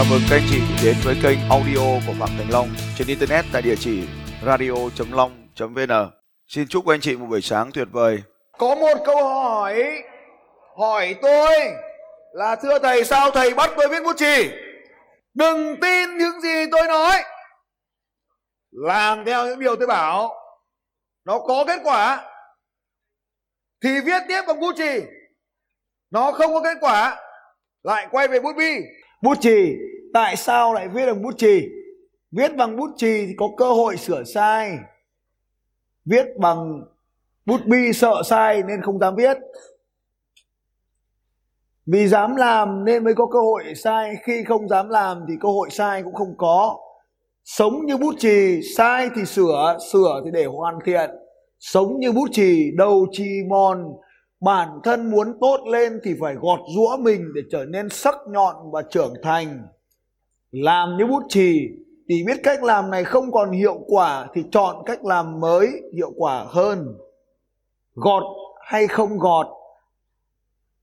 Chào mừng các anh chị đến với kênh audio của Phạm Thành Long trên internet tại địa chỉ radio.long.vn. Xin chúc các anh chị một buổi sáng tuyệt vời. Có một câu hỏi hỏi tôi là, thưa thầy, sao thầy bắt tôi viết bút chì? Đừng tin những gì tôi nói. Làm theo những điều tôi bảo. Nó có kết quả thì viết tiếp bằng bút chì. Nó không có kết quả, lại quay về bút bi. Bút chì, tại sao lại viết bằng bút chì? Viết bằng bút chì thì có cơ hội sửa sai. Viết bằng bút bi sợ sai nên không dám viết. Vì dám làm nên mới có cơ hội sai, khi không dám làm thì cơ hội sai cũng không có. Sống như bút chì, sai thì sửa, sửa thì để hoàn thiện. Sống như bút chì, đầu chì mòn, bản thân muốn tốt lên thì phải gọt rũa mình để trở nên sắc nhọn và trưởng thành. Làm như bút chì thì biết cách làm này không còn hiệu quả thì chọn cách làm mới hiệu quả hơn. Gọt hay không gọt?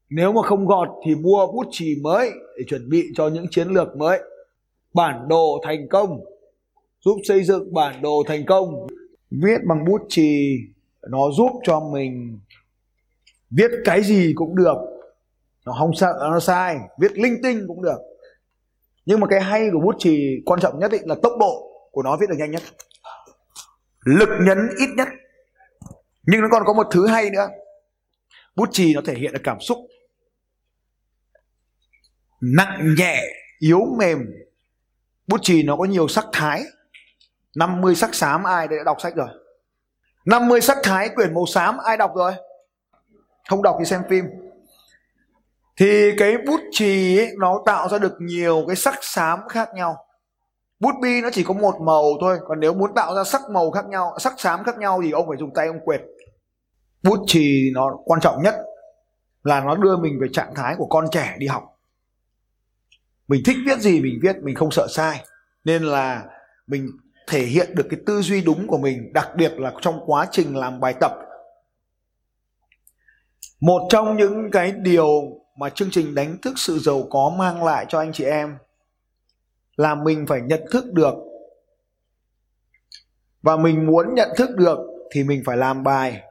Nếu mà không gọt thì mua bút chì mới để chuẩn bị cho những chiến lược mới. Bản đồ thành công. Giúp xây dựng bản đồ thành công. Viết bằng bút chì, nó giúp cho mình viết cái gì cũng được. Nó không sợ nó sai. Viết linh tinh cũng được. Nhưng mà cái hay của bút chì quan trọng nhất ý là tốc độ của nó viết được nhanh nhất. Lực nhấn ít nhất. Nhưng nó còn có một thứ hay nữa. Bút chì nó thể hiện được cảm xúc. Nặng nhẹ, yếu mềm. Bút chì nó có nhiều sắc thái. 50 sắc xám ai đã đọc sách rồi? 50 sắc thái quyển màu xám ai đọc rồi? Không đọc thì xem phim. Thì cái bút chì ấy, nó tạo ra được nhiều cái sắc xám khác nhau. Bút bi nó chỉ có một màu thôi còn nếu muốn tạo ra sắc màu khác nhau sắc xám khác nhau thì ông phải dùng tay ông quệt. Bút chì nó quan trọng nhất là nó đưa mình về trạng thái của con trẻ đi học. Mình thích viết gì mình viết mình không sợ sai. Nên là mình thể hiện được cái tư duy đúng của mình đặc biệt là trong quá trình làm bài tập một trong những cái điều mà chương trình đánh thức sự giàu có mang lại cho anh chị em là mình phải nhận thức được. Và mình muốn nhận thức được thì mình phải làm bài.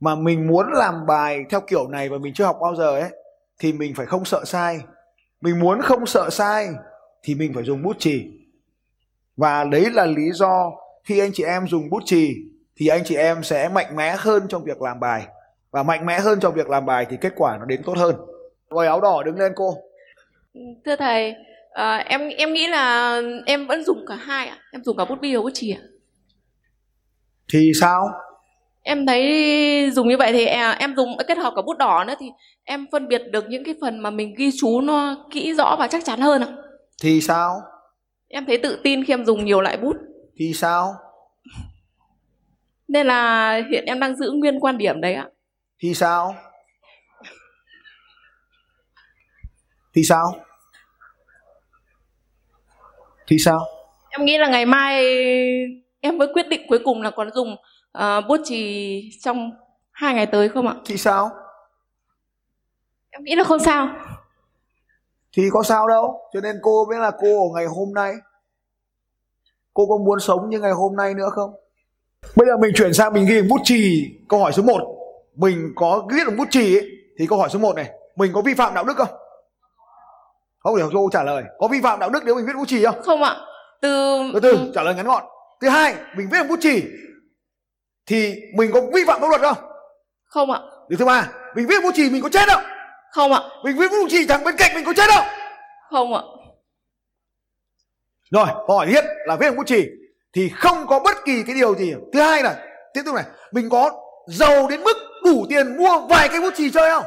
Mà mình muốn làm bài theo kiểu này và mình chưa học bao giờ ấy, thì mình phải không sợ sai. Mình muốn không sợ sai thì mình phải dùng bút chì. Và đấy là lý do khi anh chị em dùng bút chì thì anh chị em sẽ mạnh mẽ hơn trong việc làm bài và mạnh mẽ hơn trong việc làm bài thì kết quả nó đến tốt hơn. Ngồi áo đỏ đứng lên cô. Thưa thầy à, em em nghĩ là em vẫn dùng cả hai ạ. Em dùng cả bút bi và bút chì ạ. Thì sao? Em thấy dùng như vậy thì à, em dùng kết hợp cả bút đỏ nữa thì em phân biệt được những cái phần mà mình ghi chú nó kỹ rõ và chắc chắn hơn ạ. Thì sao? Em thấy tự tin khi em dùng nhiều loại bút. Thì sao? Nên là hiện em đang giữ nguyên quan điểm đấy ạ thì sao? Thì sao? Thì sao? Em nghĩ là ngày mai em mới quyết định cuối cùng là còn dùng uh, bút chì trong hai ngày tới không ạ? Thì sao? Em nghĩ là không sao. Thì có sao đâu cho nên cô biết là cô ở ngày hôm nay. Cô có muốn sống như ngày hôm nay nữa không? Bây giờ mình chuyển sang mình ghi bút chì câu hỏi số 1 mình có viết được bút chì ấy, thì câu hỏi số 1 này mình có vi phạm đạo đức không? Không hiểu cô trả lời. Có vi phạm đạo đức nếu mình viết bút chì không? Không ạ. Từ từ từ trả lời ngắn gọn. Thứ hai mình viết được bút chì thì mình có vi phạm pháp luật không? Không ạ. Điều thứ ba mình viết bút chì mình có chết không? Không ạ. Mình viết bút chì thằng bên cạnh mình có chết không? Không ạ. Rồi câu hỏi thiết là viết bằng bút chì thì không có bất kỳ cái điều gì. Thứ hai là tiếp tục này mình có giàu đến mức đủ tiền mua vài cái bút chì chơi không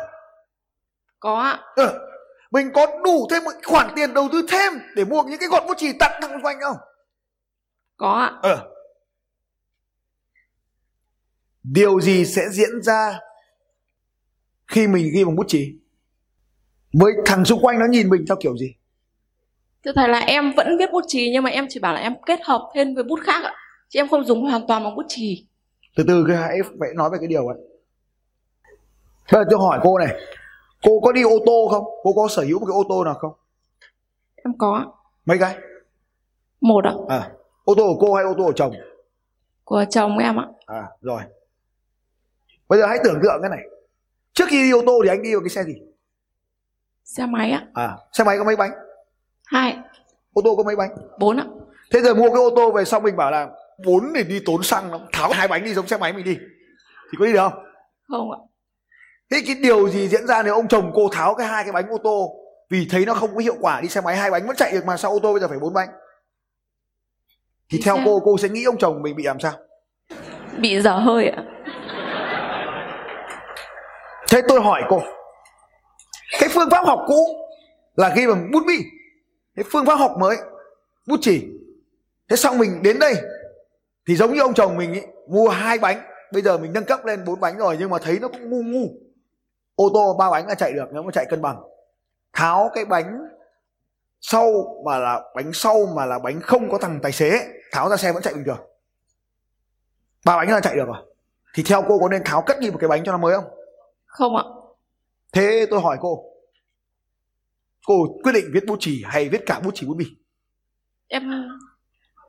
có ạ. Ừ. mình có đủ thêm một khoản tiền đầu tư thêm để mua những cái gọt bút chì tặng thằng xung quanh không? Có ạ. Ừ. điều gì sẽ diễn ra khi mình ghi bằng bút chì? Với thằng xung quanh nó nhìn mình theo kiểu gì? Thưa thầy là em vẫn viết bút chì nhưng mà em chỉ bảo là em kết hợp thêm với bút khác ạ. Chứ em không dùng hoàn toàn bằng bút chì. Từ từ cái hãy phải nói về cái điều ấy bây giờ tôi hỏi cô này cô có đi ô tô không? Cô có sở hữu một cái ô tô nào không? Em có. Mấy cái? Một ạ. À ô tô của cô hay ô tô của chồng? Của chồng em ạ. À rồi. Bây giờ hãy tưởng tượng cái này. Trước khi đi ô tô thì anh đi vào cái xe gì? Xe máy ạ. À xe máy có mấy bánh? Hai. Ô tô có mấy bánh? Bốn ạ. Thế giờ mua cái ô tô về xong mình bảo là bốn thì đi tốn xăng lắm. Tháo hai bánh đi giống xe máy mình đi. Thì có đi được không? Không ạ thế cái điều gì diễn ra nếu ông chồng cô tháo cái hai cái bánh ô tô? Vì thấy nó không có hiệu quả đi xe máy hai bánh vẫn chạy được mà sao ô tô bây giờ phải bốn bánh? Thì theo cô cô sẽ nghĩ ông chồng mình bị làm sao? Bị dở hơi ạ. Thế tôi hỏi cô cái phương pháp học cũ là ghi bằng bút bi cái phương pháp học mới bút chỉ thế xong mình đến đây thì giống như ông chồng mình ý, mua hai bánh. Bây giờ mình nâng cấp lên bốn bánh rồi nhưng mà thấy nó cũng ngu ngu ô tô ba bánh là chạy được nếu mà chạy cân bằng. Tháo cái bánh sau mà là bánh sau mà là bánh không có thằng tài xế tháo ra xe vẫn chạy bình thường. Ba bánh là chạy được rồi. Thì theo cô có nên tháo cất đi một cái bánh cho nó mới không? Không ạ. Thế tôi hỏi cô. Cô quyết định viết bút chì hay viết cả bút chì bút bi em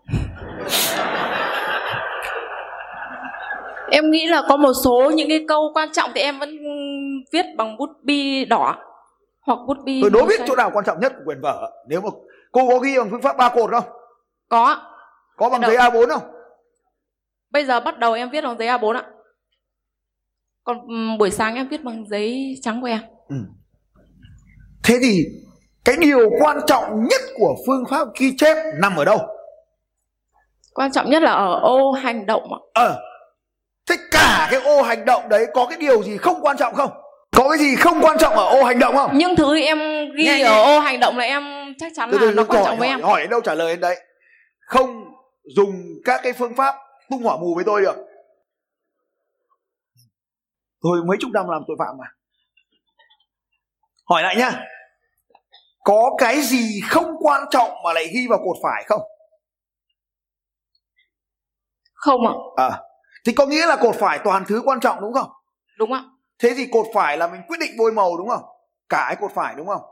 em nghĩ là có một số những cái câu quan trọng thì em vẫn viết bằng bút bi đỏ hoặc bút bi Tôi đố biết xanh. chỗ nào quan trọng nhất của quyển vở? Nếu mà cô có ghi bằng phương pháp ba cột không? Có. Có bằng giấy A4 không? Bây giờ bắt đầu em viết bằng giấy A4 ạ. Còn ừm, buổi sáng em viết bằng giấy trắng của em Thế thì cái điều quan trọng nhất của phương pháp ghi chép nằm ở đâu? Quan trọng nhất là ở ô hành động ạ. Ờ. Thế cả cái ô hành động đấy có cái điều gì không quan trọng không Có cái gì không quan trọng ở ô hành động không? Những thứ em ghi Nghe, ở nghe. ô hành động là em chắc chắn Từ là từ nó từ quan hỏi, trọng với em. hỏi đến đâu trả lời đến đấy. Không dùng các cái phương pháp tung hỏa mù với tôi được. Tôi mấy chục năm làm tội phạm mà. Hỏi lại nhá. Có cái gì không quan trọng mà lại ghi vào cột phải không? không ạ. À, thì có nghĩa là cột phải toàn thứ quan trọng đúng không? đúng ạ Thế thì cột phải là mình quyết định bôi màu đúng không? Cả cái cột phải đúng không?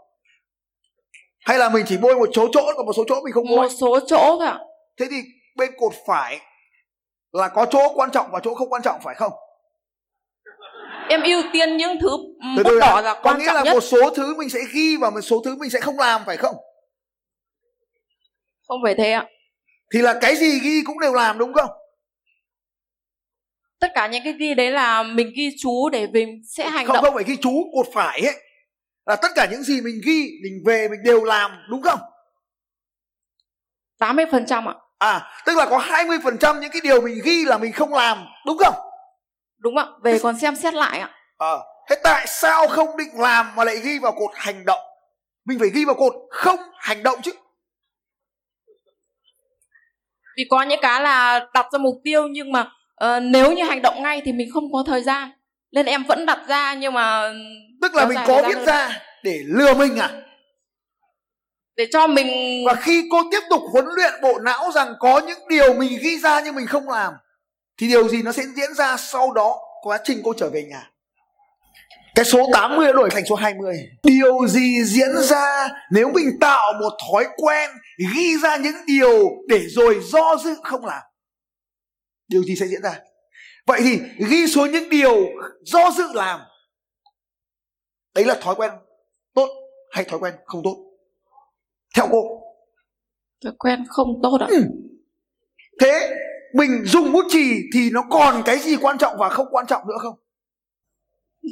Hay là mình chỉ bôi một số chỗ còn một số chỗ mình không bôi? một số chỗ ạ Thế thì bên cột phải là có chỗ quan trọng và chỗ không quan trọng phải không? em ưu tiên những thứ Từ bút từ đỏ là có quan nghĩa trọng là nhất một số thứ mình sẽ ghi và một số thứ mình sẽ không làm phải không? không phải thế ạ Thì là cái gì ghi cũng đều làm đúng không? Tất cả những cái ghi đấy là mình ghi chú để mình sẽ hành Không động không phải ghi chú cột phải ấy là tất cả những gì mình ghi mình về mình đều làm đúng không? 80 phần trăm ạ À tức là có 20% những cái điều mình ghi là mình không làm đúng không? đúng ạ về còn xem xét lại ạ Ờ thế tại sao không định làm mà lại ghi vào cột hành động? Mình phải ghi vào cột không hành động chứ. vì có những cái là đặt ra mục tiêu nhưng mà ờ, nếu như hành động ngay thì mình không có thời gian nên em vẫn đặt ra nhưng mà Tức là mình có viết hơn. ra để lừa mình à? để cho mình Và khi cô tiếp tục huấn luyện bộ não rằng có những điều mình ghi ra nhưng mình không làm thì điều gì nó sẽ diễn ra sau đó quá trình cô trở về nhà. Cái số 80 đã đổi thành số 20. Điều gì diễn ra nếu mình tạo một thói quen ghi ra những điều để rồi do dự không làm? Điều gì sẽ diễn ra? Vậy thì ghi xuống những điều do dự làm. Đấy là thói quen tốt hay thói quen không tốt? Theo cô. thói quen không tốt ạ Ừ. Thế mình dùng bút chì thì nó còn cái gì quan trọng và không quan trọng nữa không?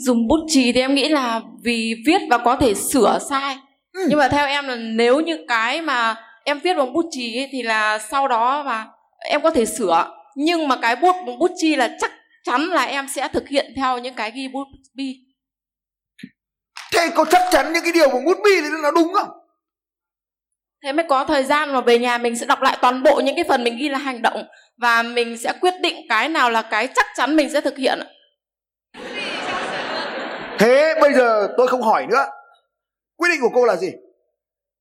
dùng bút chì thì em nghĩ là vì viết và có thể sửa sai Ừ. nhưng mà theo em là nếu như cái mà em viết bằng bút chì ấy, thì là sau đó mà em có thể sửa nhưng mà cái bút bút chì là chắc chắn là em sẽ thực hiện theo những cái ghi bút bi Thế có chắc chắn những cái điều bằng bút bi thì nó đúng không? thế mới có thời gian mà về nhà mình sẽ đọc lại toàn bộ những cái phần mình ghi là hành động và mình sẽ quyết định cái nào là cái chắc chắn mình sẽ thực hiện. Thế bây giờ tôi không hỏi nữa. Quyết định của cô là gì?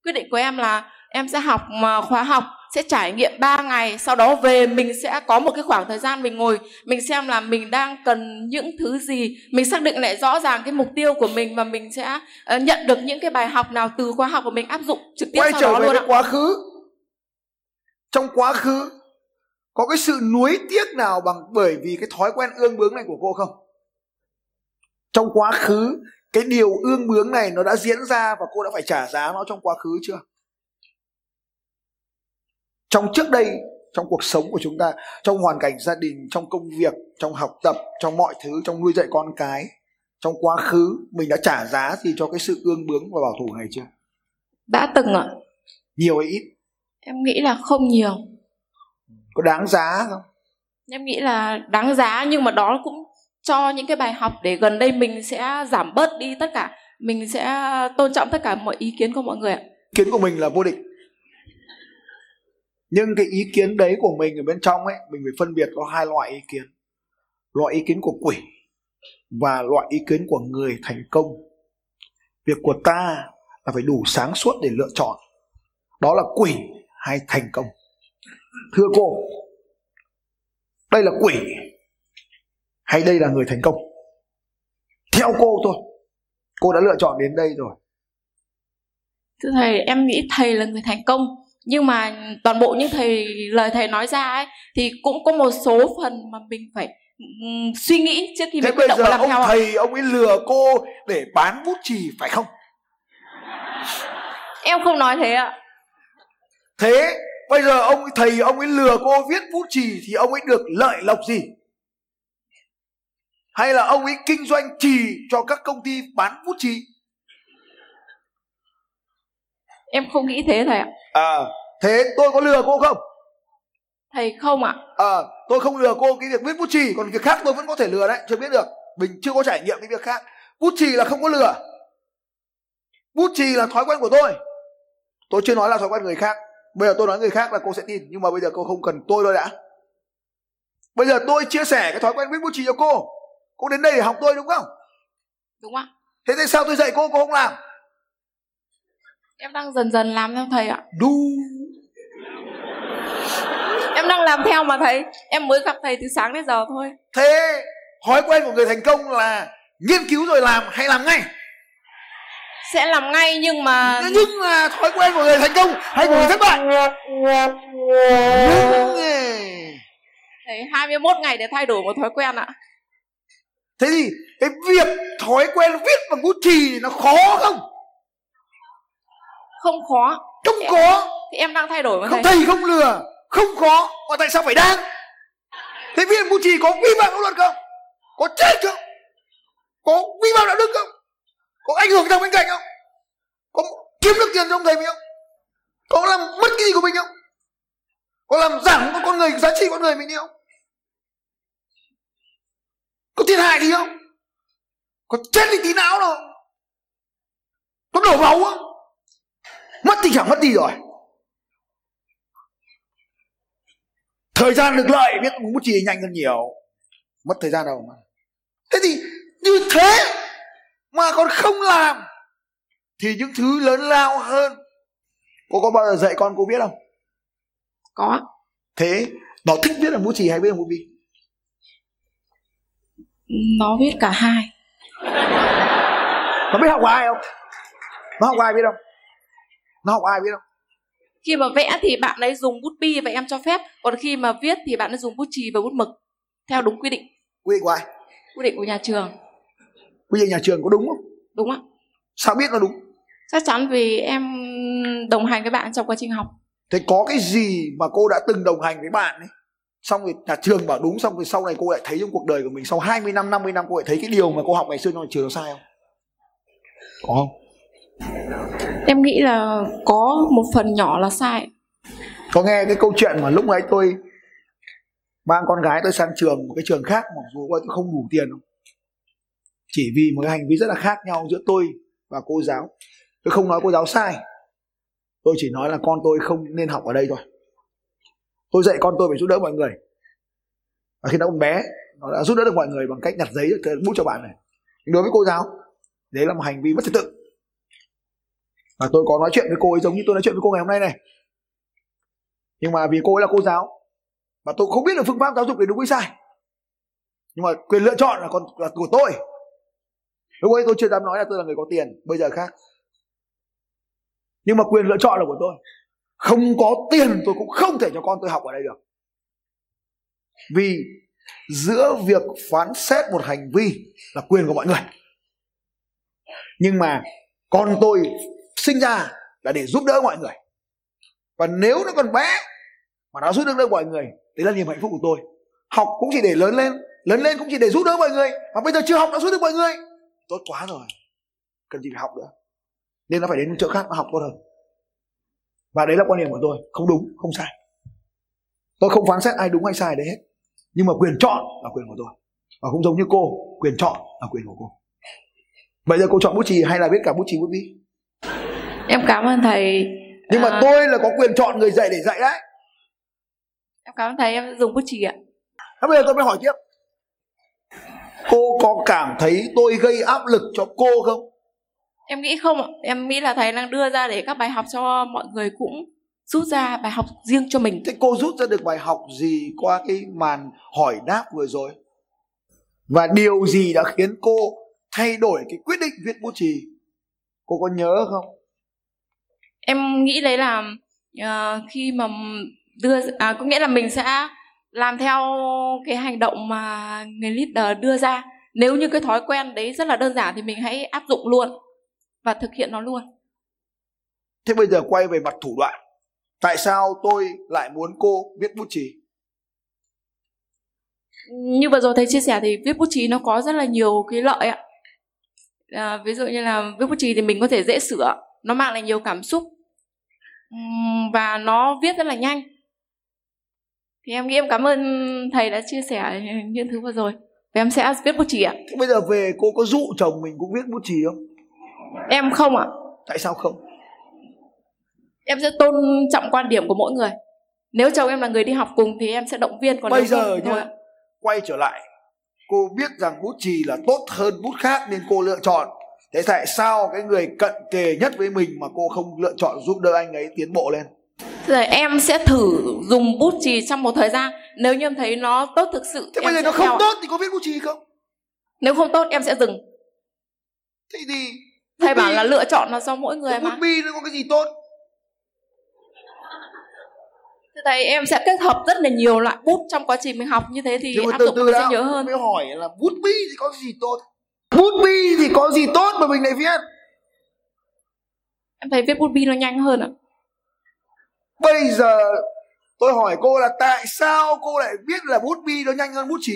quyết định của em là em sẽ học mà khóa học sẽ trải nghiệm 3 ngày sau đó về mình sẽ có một cái khoảng thời gian mình ngồi mình xem là mình đang cần những thứ gì mình xác định lại rõ ràng cái mục tiêu của mình và mình sẽ uh, nhận được những cái bài học nào từ khóa học của mình áp dụng trực tiếp quay sau trở đó về luôn cái ạ. quá khứ. Trong quá khứ có cái sự nuối tiếc nào bằng bởi vì cái thói quen ương bướng này của cô không? Trong quá khứ cái điều ương bướng này nó đã diễn ra và cô đã phải trả giá nó trong quá khứ chưa trong trước đây trong cuộc sống của chúng ta trong hoàn cảnh gia đình trong công việc trong học tập trong mọi thứ trong nuôi dạy con cái trong quá khứ mình đã trả giá gì cho cái sự ương bướng và bảo thủ này chưa? Đã từng ạ. Nhiều hay ít? Em nghĩ là không nhiều. Có đáng giá không? Em nghĩ là đáng giá nhưng mà đó cũng cho những cái bài học để gần đây mình sẽ giảm bớt đi tất cả mình sẽ tôn trọng tất cả mọi ý kiến của mọi người ạ. Kiến của mình là vô địch nhưng cái ý kiến đấy của mình ở bên trong ấy, mình phải phân biệt có hai loại ý kiến. Loại ý kiến của quỷ và loại ý kiến của người thành công. Việc của ta là phải đủ sáng suốt để lựa chọn. Đó là quỷ hay thành công. Thưa cô, đây là quỷ hay đây là người thành công? Theo cô thôi. Cô đã lựa chọn đến đây rồi. Thưa thầy, em nghĩ thầy là người thành công nhưng mà toàn bộ những thầy lời thầy nói ra ấy thì cũng có một số phần mà mình phải suy nghĩ trước khi thế mình bây quyết động làm ông theo thầy ông ấy lừa cô để bán bút chì phải không? Em không nói thế ạ. Thế bây giờ ông thầy ông ấy lừa cô viết bút chì thì ông ấy được lợi lộc gì? Hay là ông ấy kinh doanh trì cho các công ty bán bút chì em không nghĩ thế thầy ạ. À thế tôi có lừa cô không? Thầy không ạ. À tôi không lừa cô cái việc viết bút chì còn việc khác tôi vẫn có thể lừa đấy chưa biết được. Mình chưa có trải nghiệm cái việc khác. Bút chì là không có lừa. Bút chì là thói quen của tôi. Tôi chưa nói là thói quen người khác. Bây giờ tôi nói người khác là cô sẽ tin nhưng mà bây giờ cô không cần tôi đâu đã. Bây giờ tôi chia sẻ cái thói quen viết bút chì cho cô. Cô đến đây để học tôi đúng không? Đúng ạ. Thế tại sao tôi dạy cô cô không làm em đang dần dần làm theo thầy ạ. Đu. Em đang làm theo mà thầy em mới gặp thầy từ sáng đến giờ thôi. Thế thói quen của người thành công là nghiên cứu rồi làm hay làm ngay. Sẽ làm ngay nhưng mà nhưng mà thói quen của người thành công hay của người thất bại. Thầy 21 ngày để thay đổi một thói quen ạ. Thế thì cái việc thói quen viết bằng bút chì nó khó không không khó. Không có. thì em đang thay đổi mà không thầy thầy không lừa. Không khó. Mà tại sao phải đang? Thế bằng bút chì có vi phạm pháp luật không? Có chết không? Có vi phạm đạo đức không? Có ảnh hưởng thằng bên cạnh không? Có kiếm được tiền cho ông thầy mình không? Có làm mất cái gì của mình không? Có làm giảm con người giá trị con người mình đi không? Có thiệt hại gì không? Có chết đi tí não đâu. Có đổ máu không mất thì chẳng mất gì rồi. Thời gian được lợi biết bút chì nhanh hơn nhiều. Mất thời gian đâu mà. Thế thì như thế mà còn không làm thì những thứ lớn lao hơn cô có bao giờ dạy con cô biết không? Có. Thế nó thích viết bằng bút chì hay viết bằng bút bi? Nó viết cả hai. Nó biết học của ai không? Nó học của ai biết không nó của ai biết không khi mà vẽ thì bạn ấy dùng bút bi và em cho phép còn khi mà viết thì bạn ấy dùng bút chì và bút mực theo đúng quy định. Quy định của ai? Quy định của nhà trường. Quy định nhà trường có đúng không? Đúng ạ. Sao biết nó đúng? Chắc chắn vì em đồng hành với bạn trong quá trình học. Thế có cái gì mà cô đã từng đồng hành với bạn ấy xong rồi nhà trường bảo đúng xong rồi sau này cô lại thấy trong cuộc đời của mình sau 20 năm 50 năm cô lại thấy cái điều mà cô học ngày xưa trong trường nó sai không? Có không em nghĩ là có một phần nhỏ là sai. Có nghe cái câu chuyện mà lúc ấy tôi mang con gái tôi sang trường, một cái trường khác, mặc dù tôi không đủ tiền không chỉ vì một cái hành vi rất là khác nhau giữa tôi và cô giáo. Tôi không nói cô giáo sai. Tôi chỉ nói là con tôi không nên học ở đây thôi. Tôi dạy con tôi phải giúp đỡ mọi người. Và khi nó còn bé, nó đã giúp đỡ được mọi người bằng cách nhặt giấy ờ, bút cho bạn này. Nhưng đối với cô giáo, đấy là một hành vi mất trật tự và tôi có nói chuyện với cô ấy giống như tôi nói chuyện với cô ngày hôm nay này. Nhưng mà vì cô ấy là cô giáo và tôi không biết được phương pháp giáo dục để đúng hay sai. Nhưng mà quyền lựa chọn là còn là của tôi. Lúc ấy tôi chưa dám nói là tôi là người có tiền, bây giờ khác. Nhưng mà quyền lựa chọn là của tôi. Không có tiền tôi cũng không thể cho con tôi học ở đây được. Vì giữa việc phán xét một hành vi là quyền của mọi người. Nhưng mà con tôi sinh ra là để giúp đỡ mọi người. Và nếu nó còn bé mà nó giúp đỡ mọi người, đấy là niềm hạnh phúc của tôi. Học cũng chỉ để lớn lên lớn lên cũng chỉ để giúp đỡ mọi người, mà bây giờ chưa học đã giúp được mọi người. Tốt quá rồi. Cần gì phải học nữa. Nên nó phải đến chỗ khác nó học tốt hơn. Và đấy là quan điểm của tôi. Không đúng, không sai. Tôi không phán xét ai đúng hay sai đấy hết. Nhưng mà quyền chọn là quyền của tôi. Và cũng giống như cô, quyền chọn là quyền của cô. Bây giờ cô chọn bút chì hay là biết cả bút chì bút bi em cảm ơn thầy nhưng mà À. tôi là có quyền chọn người dạy để dạy đấy em cảm ơn thầy em dùng bút chì ạ Thế bây giờ tôi mới hỏi tiếp Cô có cảm thấy tôi gây áp lực cho cô không? em nghĩ không ạ em nghĩ là thầy đang đưa ra để các bài học cho mọi người cũng rút ra bài học riêng cho mình Thế cô rút ra được bài học gì qua cái màn hỏi đáp vừa rồi? Và điều gì đã khiến cô thay đổi cái quyết định viết bút chì? Cô có nhớ không? Em nghĩ đấy là ờ, khi mà đưa à, có nghĩa là mình sẽ làm theo cái hành động mà người leader đưa ra. Nếu như cái thói quen đấy rất là đơn giản thì mình hãy áp dụng luôn và thực hiện nó luôn. Thế bây giờ quay về mặt thủ đoạn. Tại sao tôi lại muốn cô viết bút chì? như vừa rồi thầy chia sẻ thì viết bút chì nó có rất là nhiều cái lợi ạ. À, ví dụ như là viết bút chì thì mình có thể dễ sửa nó mang lại nhiều cảm xúc và nó viết rất là nhanh. Thì em nghĩ em cảm ơn thầy đã chia sẻ những thứ vừa rồi. Và em sẽ viết bút chì ạ. Thế bây giờ về cô có dụ chồng mình cũng viết bút chì không? em không ạ. Tại sao không? em sẽ tôn trọng quan điểm của mỗi người. Nếu chồng em là người đi học cùng thì em sẽ động viên còn Bây giờ thì thôi nhá. ạ. quay trở lại. Cô biết rằng bút chì là tốt hơn bút khác nên cô lựa chọn thế tại sao cái người cận kề nhất với mình mà cô không lựa chọn giúp đỡ anh ấy tiến bộ lên? Rồi em sẽ thử dùng bút chì trong một thời gian. Nếu như em thấy nó tốt thực sự thế bây giờ nó không theo tốt thì có viết bút chì không? Nếu không tốt em sẽ dừng. Thế thì thầy bút bảo là lựa chọn nó do mỗi người bút mà. bi nó có cái gì tốt? Thế thầy em sẽ kết hợp rất là nhiều loại bút trong quá trình mình học. Như thế thì nhưng mà áp từ dụng từ sẽ nhớ hơn. mới hỏi là bút bi thì có gì tốt bút bi thì có gì tốt mà mình lại viết? Em thấy viết bút bi nó nhanh hơn ạ. Bây giờ tôi hỏi cô là tại sao cô lại biết là bút bi nó nhanh hơn bút chì?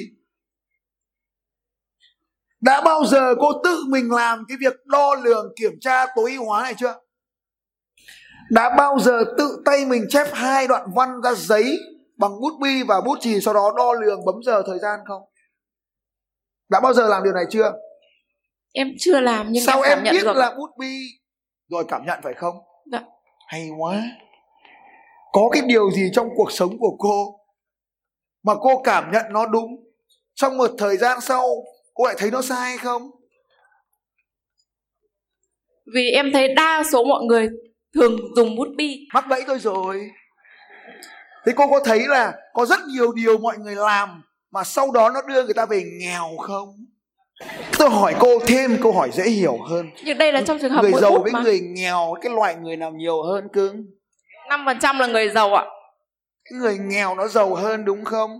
Đã bao giờ cô tự mình làm cái việc đo lường kiểm tra tối ưu hóa này chưa? Đã bao giờ tự tay mình chép hai đoạn văn ra giấy bằng bút bi và bút chì sau đó đo lường bấm giờ thời gian không? Đã bao giờ làm điều này chưa em chưa làm nhưng sao em em cảm nhận biết được. là bút bi rồi cảm nhận phải không? Dạ. hay quá. Có cái điều gì trong cuộc sống của cô mà cô cảm nhận nó đúng trong một thời gian sau cô lại thấy nó sai hay không? Vì em thấy đa số mọi người thường dùng bút bi. Mắc bẫy tôi rồi. Thế cô có thấy là có rất nhiều điều mọi người làm mà sau đó nó đưa người ta về nghèo không tôi hỏi cô thêm câu hỏi dễ hiểu hơn. Nhưng đây là trong trường hợp người giàu với mà. người nghèo cái loại người nào nhiều hơn cưng? Năm phần trăm là người giàu ạ. Cái người nghèo nó giàu hơn đúng không?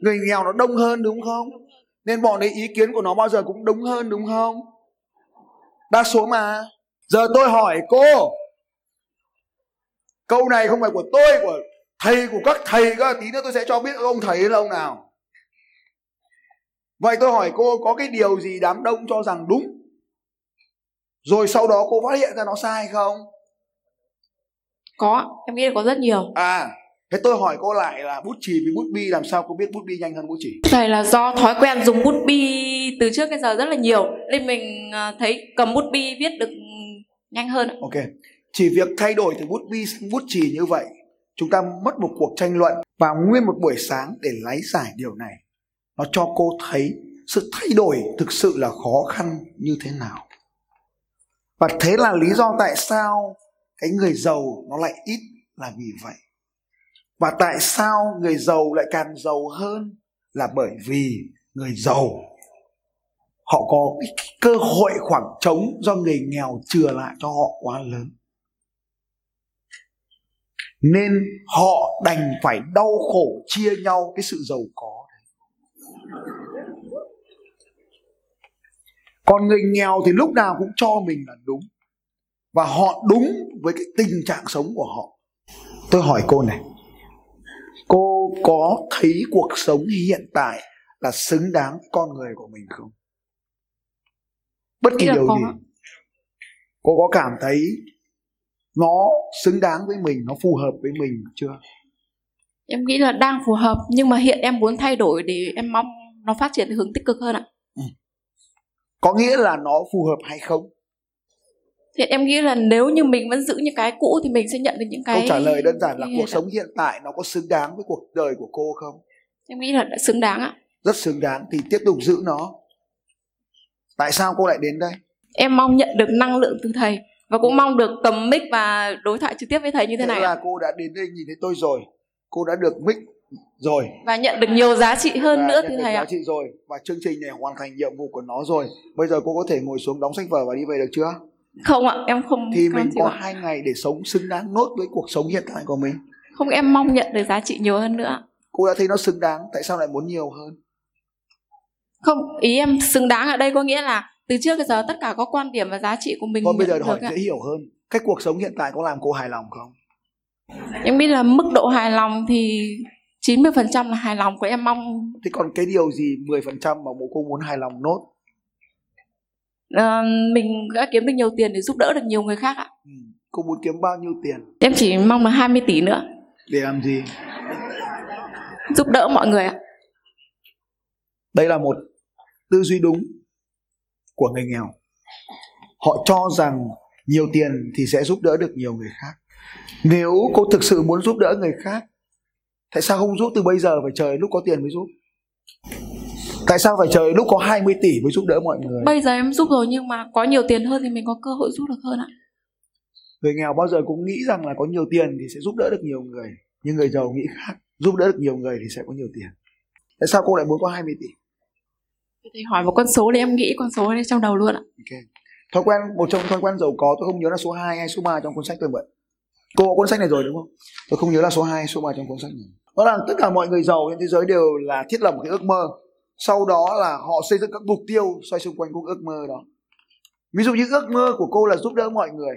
Người nghèo nó đông hơn đúng không? Nên bọn ấy ý kiến của nó bao giờ cũng đúng hơn đúng không? Đa số mà. Giờ tôi hỏi cô. Câu này không phải của tôi của thầy của các thầy cơ. Tí nữa tôi sẽ cho biết ông thầy là ông nào vậy tôi hỏi cô có cái điều gì đám đông cho rằng đúng rồi sau đó cô phát hiện ra nó sai không có em nghĩ là có rất nhiều À, thế tôi hỏi cô lại là bút chì với bút bi làm sao cô biết bút bi nhanh hơn bút chì? thầy là do thói quen dùng bút bi từ trước đến giờ rất là nhiều nên mình à, thấy cầm bút bi viết được nhanh hơn. Ok. Chỉ việc thay đổi từ bút bi sang bút chì như vậy, chúng ta mất một cuộc tranh luận và nguyên một buổi sáng để lấy giải điều này. Nó cho cô thấy sự thay đổi thực sự là khó khăn như thế nào. và thế là lý do tại sao cái người giàu nó lại ít là vì vậy. Và tại sao người giàu lại càng giàu hơn là bởi vì người giàu, họ có cái cơ hội khoảng trống do người nghèo chừa lại cho họ quá lớn. Nên họ đành phải đau khổ chia nhau cái sự giàu có. Còn người nghèo thì lúc nào cũng cho mình là đúng. Và họ đúng với cái tình trạng sống của họ. Tôi hỏi cô này. Cô có thấy cuộc sống hiện tại là xứng đáng con người của mình không? Bất kỳ điều gì. cô có cảm thấy nó xứng đáng với mình nó phù hợp với mình chưa? Em nghĩ là đang phù hợp nhưng mà hiện em muốn thay đổi để em mong nó phát triển hướng tích cực hơn ạ. Có nghĩa là nó phù hợp hay không? Thì em nghĩ là nếu như mình vẫn giữ những cái cũ thì mình sẽ nhận được những cái câu trả lời đơn giản là cuộc sống hiện tại nó có xứng đáng với cuộc đời của cô không? Em nghĩ là đã xứng đáng ạ. Rất xứng đáng. Thì tiếp tục giữ nó. Tại sao cô lại đến đây? Em mong nhận được năng lượng từ thầy và cũng mong được cầm mic và đối thoại trực tiếp với thầy như thế, thế này là cô đã đến đây nhìn thấy tôi rồi. Cô đã được mic rồi. Và nhận được nhiều giá trị hơn và nữa từ thầy giá trị rồi. Và chương trình này hoàn thành nhiệm vụ của nó rồi. Bây giờ cô có thể ngồi xuống đóng sách vở và đi về được chưa? Không ạ em không thì mình có hai ngày để sống xứng đáng nốt với cuộc sống hiện tại của mình. Không em mong nhận được giá trị nhiều hơn nữa cô đã thấy nó xứng đáng tại sao lại muốn nhiều hơn? Không ý em xứng đáng ở đây có nghĩa là từ trước tới giờ tất cả có quan điểm và giá trị của mình còn bây giờ hỏi dễ hiểu hơn cách cuộc sống hiện tại có làm cô hài lòng không? Em biết là mức độ hài lòng thì 90% là hài lòng của em mong. Thì còn cái điều gì 10% mà bố cô muốn hài lòng nốt? À, mình đã kiếm được nhiều tiền để giúp đỡ được nhiều người khác ạ. Ừ. cô muốn kiếm bao nhiêu tiền? Em chỉ mong là 20 tỷ nữa. Để làm gì? Giúp đỡ mọi người ạ. Đây là một tư duy đúng của người nghèo. Họ cho rằng nhiều tiền thì sẽ giúp đỡ được nhiều người khác. Nếu cô thực sự muốn giúp đỡ người khác tại sao không giúp từ bây giờ phải chờ lúc có tiền mới giúp tại sao phải chờ lúc có 20 tỷ mới giúp đỡ mọi người? Bây giờ em giúp rồi nhưng mà có nhiều tiền hơn thì mình có cơ hội giúp được hơn ạ. Người nghèo bao giờ cũng nghĩ rằng là có nhiều tiền thì sẽ giúp đỡ được nhiều người nhưng người giàu nghĩ khác. Giúp đỡ được nhiều người thì sẽ có nhiều tiền. Tại sao cô lại muốn có 20 tỷ? Thì hỏi một con số thì em nghĩ con số này trong đầu luôn ạ. Okay. thói quen một trong thói quen giàu có tôi không nhớ là số 2 hay số 3 trong cuốn sách tôi mượn cô có cuốn sách này rồi đúng không? Tôi không nhớ là số 2 hay số 3 trong cuốn sách này. Đó là tất cả mọi người giàu trên thế giới đều là thiết lập một cái ước mơ. Sau đó là họ xây dựng các mục tiêu xoay xung quanh các ước mơ đó. Ví dụ như ước mơ của cô là giúp đỡ mọi người.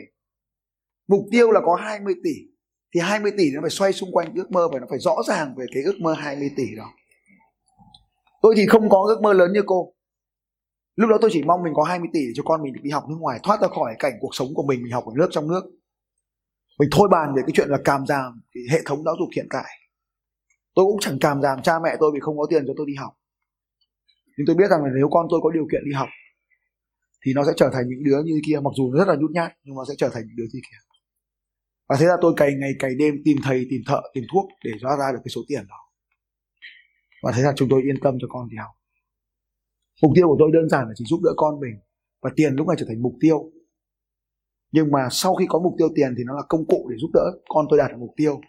Mục tiêu là có 20 tỷ. Thì 20 tỷ nó phải xoay xung quanh ước mơ và nó phải rõ ràng về cái ước mơ 20 tỷ đó. Tôi thì không có ước mơ lớn như cô. Lúc đó tôi chỉ mong mình có 20 tỷ để cho con mình được đi học nước ngoài thoát ra khỏi cảnh cuộc sống của mình mình học ở nước trong nước mình thôi bàn về cái chuyện là càm giảm thì hệ thống giáo dục hiện tại. Tôi cũng chẳng càm giảm cha mẹ tôi vì không có tiền cho tôi đi học. Nhưng tôi biết rằng là nếu con tôi có điều kiện đi học, thì nó sẽ trở thành những đứa như kia, mặc dù nó rất là nhút nhát, nhưng nó sẽ trở thành những đứa như kia. Và thế là tôi cày ngày cày đêm tìm thầy, tìm thợ, tìm thuốc để ra ra được cái số tiền đó. Và thế là chúng tôi yên tâm cho con đi học. Mục tiêu của tôi đơn giản là chỉ giúp đỡ con mình, và tiền lúc này trở thành mục tiêu nhưng mà sau khi có mục tiêu tiền thì nó là công cụ để giúp đỡ con tôi đạt được mục tiêu.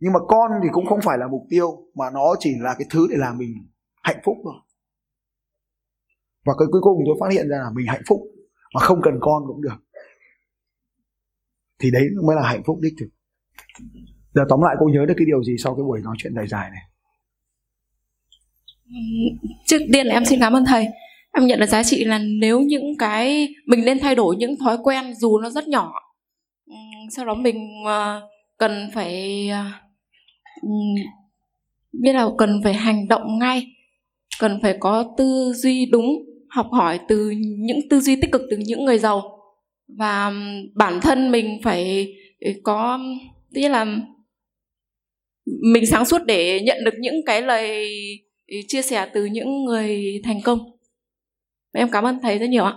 Nhưng mà con thì cũng không phải là mục tiêu, mà nó chỉ là cái thứ để làm mình hạnh phúc thôi. Và cái cuối cùng tôi phát hiện ra là mình hạnh phúc, mà không cần con cũng được. Thì đấy mới là hạnh phúc đích thực. Giờ tóm lại cô nhớ được cái điều gì sau cái buổi nói chuyện dài dài này? Trước tiên là em xin cảm ơn thầy em nhận được giá trị là nếu những cái, mình nên thay đổi những thói quen dù nó rất nhỏ. Sau đó mình ờ, cần phải ờ, biết là cần phải hành động ngay, cần phải có tư duy đúng, học hỏi từ những tư duy tích cực từ những người giàu. Và bản thân mình phải ờ, có tức là, mình sáng suốt để nhận được những cái lời ừ, chia sẻ từ những người thành công em cảm ơn thầy rất nhiều ạ.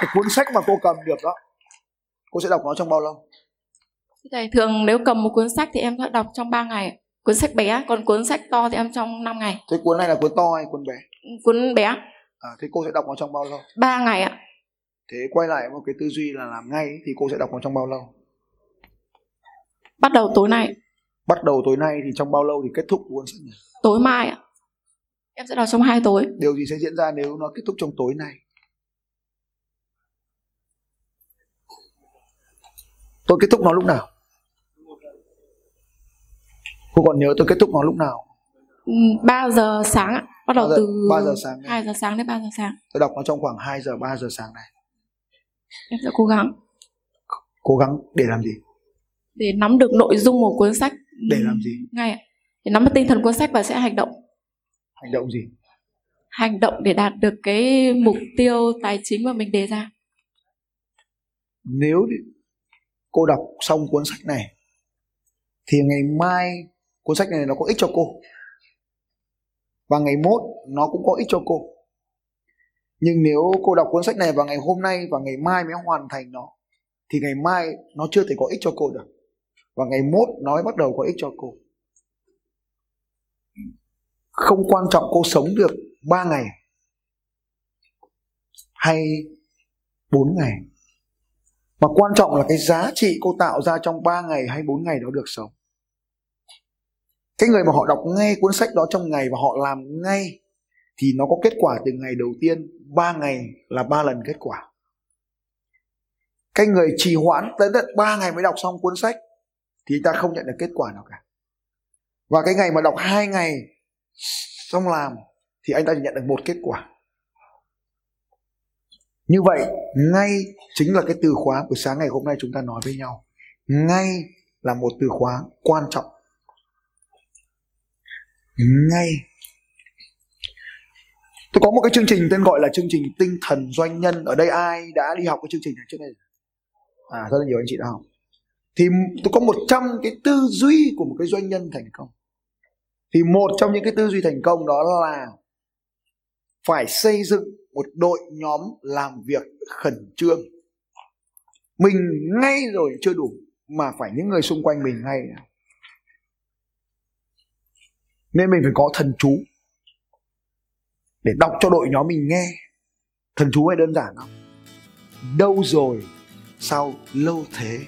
Cái cuốn sách mà cô cầm được đó cô sẽ đọc nó trong bao lâu? Thầy thường nếu cầm một cuốn sách thì em sẽ đọc trong 3 ngày cuốn sách bé còn cuốn sách to thì em trong 5 ngày. Thế cuốn này là cuốn to hay cuốn bé? Cuốn bé. À, thế cô sẽ đọc nó trong bao lâu? Ba ngày ạ. Thế quay lại một cái tư duy là làm ngay thì cô sẽ đọc nó trong bao lâu? Bắt đầu tối nay bắt đầu tối nay thì trong bao lâu thì kết thúc cuốn sách này? Tối mai ạ. Em sẽ đọc trong hai tối. Điều gì sẽ diễn ra nếu nó kết thúc trong tối nay? Tôi kết thúc nó lúc nào? Cô còn nhớ tôi kết thúc nó lúc nào? 3 ừ, giờ sáng ạ. Bắt đầu 3 giờ, từ 3 giờ sáng 2 giờ sáng đến 3 giờ sáng. Tôi đọc nó trong khoảng 2 giờ 3 giờ sáng này. Em sẽ cố gắng. Cố gắng để làm gì? Để nắm được nội dung của cuốn sách để làm gì? ngay ạ. Để nắm được tinh thần cuốn sách và sẽ hành động. Hành động gì? Hành động để đạt được cái mục tiêu tài chính mà mình đề ra. Nếu cô đọc xong cuốn sách này thì ngày mai cuốn sách này nó có ích cho cô. Và ngày mốt nó cũng có ích cho cô. Nhưng nếu cô đọc cuốn sách này vào ngày hôm nay và ngày mai mới hoàn thành nó thì ngày mai nó chưa thể có ích cho cô được và ngày mốt nói bắt đầu có ích cho cô. Không quan trọng cô sống được 3 ngày hay 4 ngày. Mà quan trọng là cái giá trị cô tạo ra trong 3 ngày hay 4 ngày đó được sống. Cái người mà họ đọc ngay cuốn sách đó trong ngày và họ làm ngay thì nó có kết quả từ ngày đầu tiên 3 ngày là 3 lần kết quả. Cái người trì hoãn tới tận 3 ngày mới đọc xong cuốn sách thì ta không nhận được kết quả nào cả. Và cái ngày mà đọc hai ngày xong làm thì anh ta chỉ nhận được một kết quả. Như vậy, ngay chính là cái từ khóa của sáng ngày hôm nay chúng ta nói với nhau. Ngay là một từ khóa quan trọng. Ngay. Tôi có một cái chương trình tên gọi là chương trình tinh thần doanh nhân. Ở đây ai đã đi học cái chương trình này trước đây? À rất là nhiều anh chị đã học thì tôi có một trăm cái tư duy của một cái doanh nhân thành công. Thì một trong những cái tư duy thành công đó là phải xây dựng một đội nhóm làm việc khẩn trương. Mình ngay rồi chưa đủ mà phải những người xung quanh mình ngay. Nên mình phải có thần chú để đọc cho đội nhóm mình nghe. Thần chú này đơn giản không đâu rồi, sao lâu thế?